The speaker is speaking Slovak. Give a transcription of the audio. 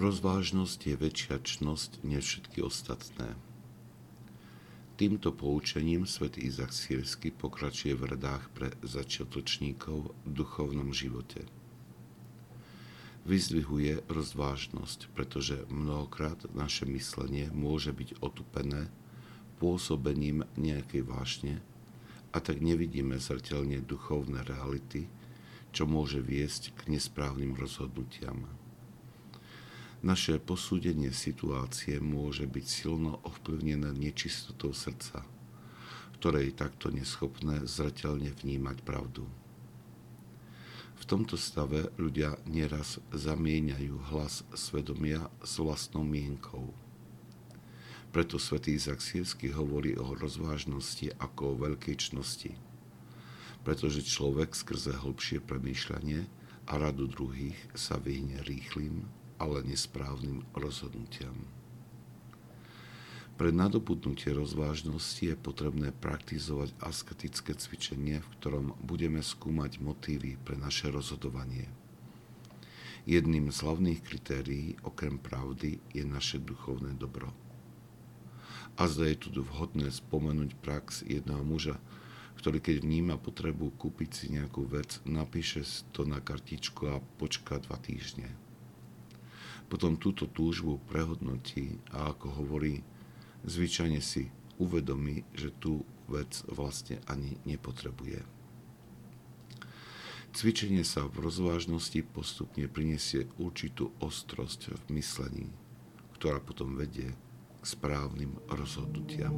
Rozvážnosť je väčšia čnosť než všetky ostatné. Týmto poučením svätý Izak Sírsky pokračuje v radách pre začiatočníkov v duchovnom živote. Vyzdvihuje rozvážnosť, pretože mnohokrát naše myslenie môže byť otupené pôsobením nejakej vášne a tak nevidíme zrteľne duchovné reality, čo môže viesť k nesprávnym rozhodnutiam. Naše posúdenie situácie môže byť silno ovplyvnené nečistotou srdca, ktoré je takto neschopné zreteľne vnímať pravdu. V tomto stave ľudia nieraz zamieňajú hlas svedomia s vlastnou mienkou. Preto svätý Izak Sírsky hovorí o rozvážnosti ako o veľkej čnosti. Pretože človek skrze hlbšie premýšľanie a radu druhých sa vyhne rýchlým ale nesprávnym rozhodnutiam. Pre nadobudnutie rozvážnosti je potrebné praktizovať asketické cvičenie, v ktorom budeme skúmať motívy pre naše rozhodovanie. Jedným z hlavných kritérií, okrem pravdy, je naše duchovné dobro. A zda je tu vhodné spomenúť prax jedného muža, ktorý keď vníma potrebu kúpiť si nejakú vec, napíše to na kartičku a počká dva týždne potom túto túžbu prehodnotí a ako hovorí, zvyčajne si uvedomí, že tú vec vlastne ani nepotrebuje. Cvičenie sa v rozvážnosti postupne prinesie určitú ostrosť v myslení, ktorá potom vedie k správnym rozhodnutiam.